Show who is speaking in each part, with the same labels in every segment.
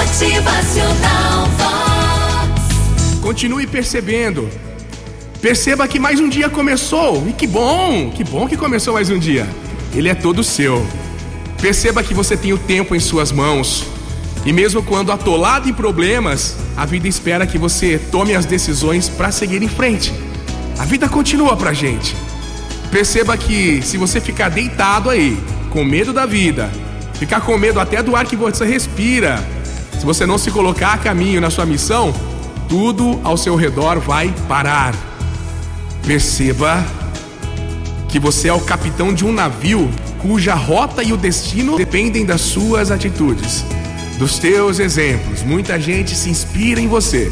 Speaker 1: Motivacional Vox.
Speaker 2: Continue percebendo. Perceba que mais um dia começou. E que bom, que bom que começou mais um dia. Ele é todo seu. Perceba que você tem o tempo em suas mãos. E mesmo quando atolado em problemas, a vida espera que você tome as decisões para seguir em frente. A vida continua pra gente. Perceba que se você ficar deitado aí, com medo da vida, ficar com medo até do ar que você respira, se você não se colocar a caminho na sua missão, tudo ao seu redor vai parar. Perceba que você é o capitão de um navio cuja rota e o destino dependem das suas atitudes, dos teus exemplos. Muita gente se inspira em você.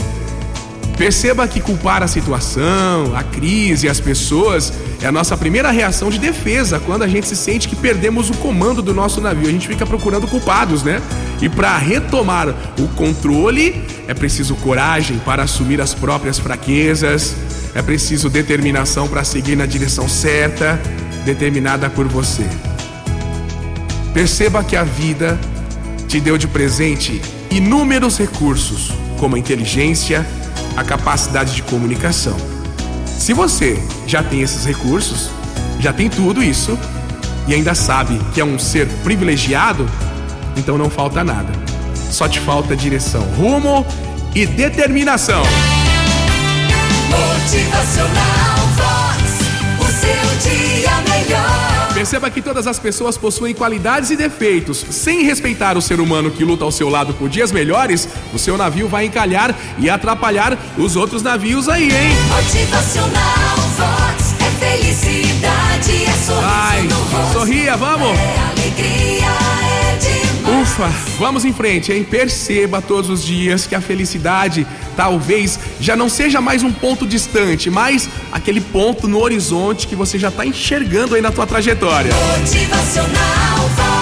Speaker 2: Perceba que culpar a situação, a crise, as pessoas é a nossa primeira reação de defesa quando a gente se sente que perdemos o comando do nosso navio. A gente fica procurando culpados, né? E para retomar o controle, é preciso coragem para assumir as próprias fraquezas, é preciso determinação para seguir na direção certa, determinada por você. Perceba que a vida te deu de presente inúmeros recursos, como a inteligência, a capacidade de comunicação. Se você já tem esses recursos, já tem tudo isso e ainda sabe que é um ser privilegiado, então não falta nada. Só te falta direção, rumo e determinação.
Speaker 1: Motivacional Vox. O seu dia melhor.
Speaker 2: Perceba que todas as pessoas possuem qualidades e defeitos. Sem respeitar o ser humano que luta ao seu lado por dias melhores, o seu navio vai encalhar e atrapalhar os outros navios aí, hein?
Speaker 1: Motivacional Vox. É felicidade, é sorriso rosto.
Speaker 2: sorria, vamos!
Speaker 1: É alegria,
Speaker 2: vamos em frente, hein? Perceba todos os dias que a felicidade talvez já não seja mais um ponto distante, mas aquele ponto no horizonte que você já está enxergando aí na tua trajetória.
Speaker 1: Motivacional.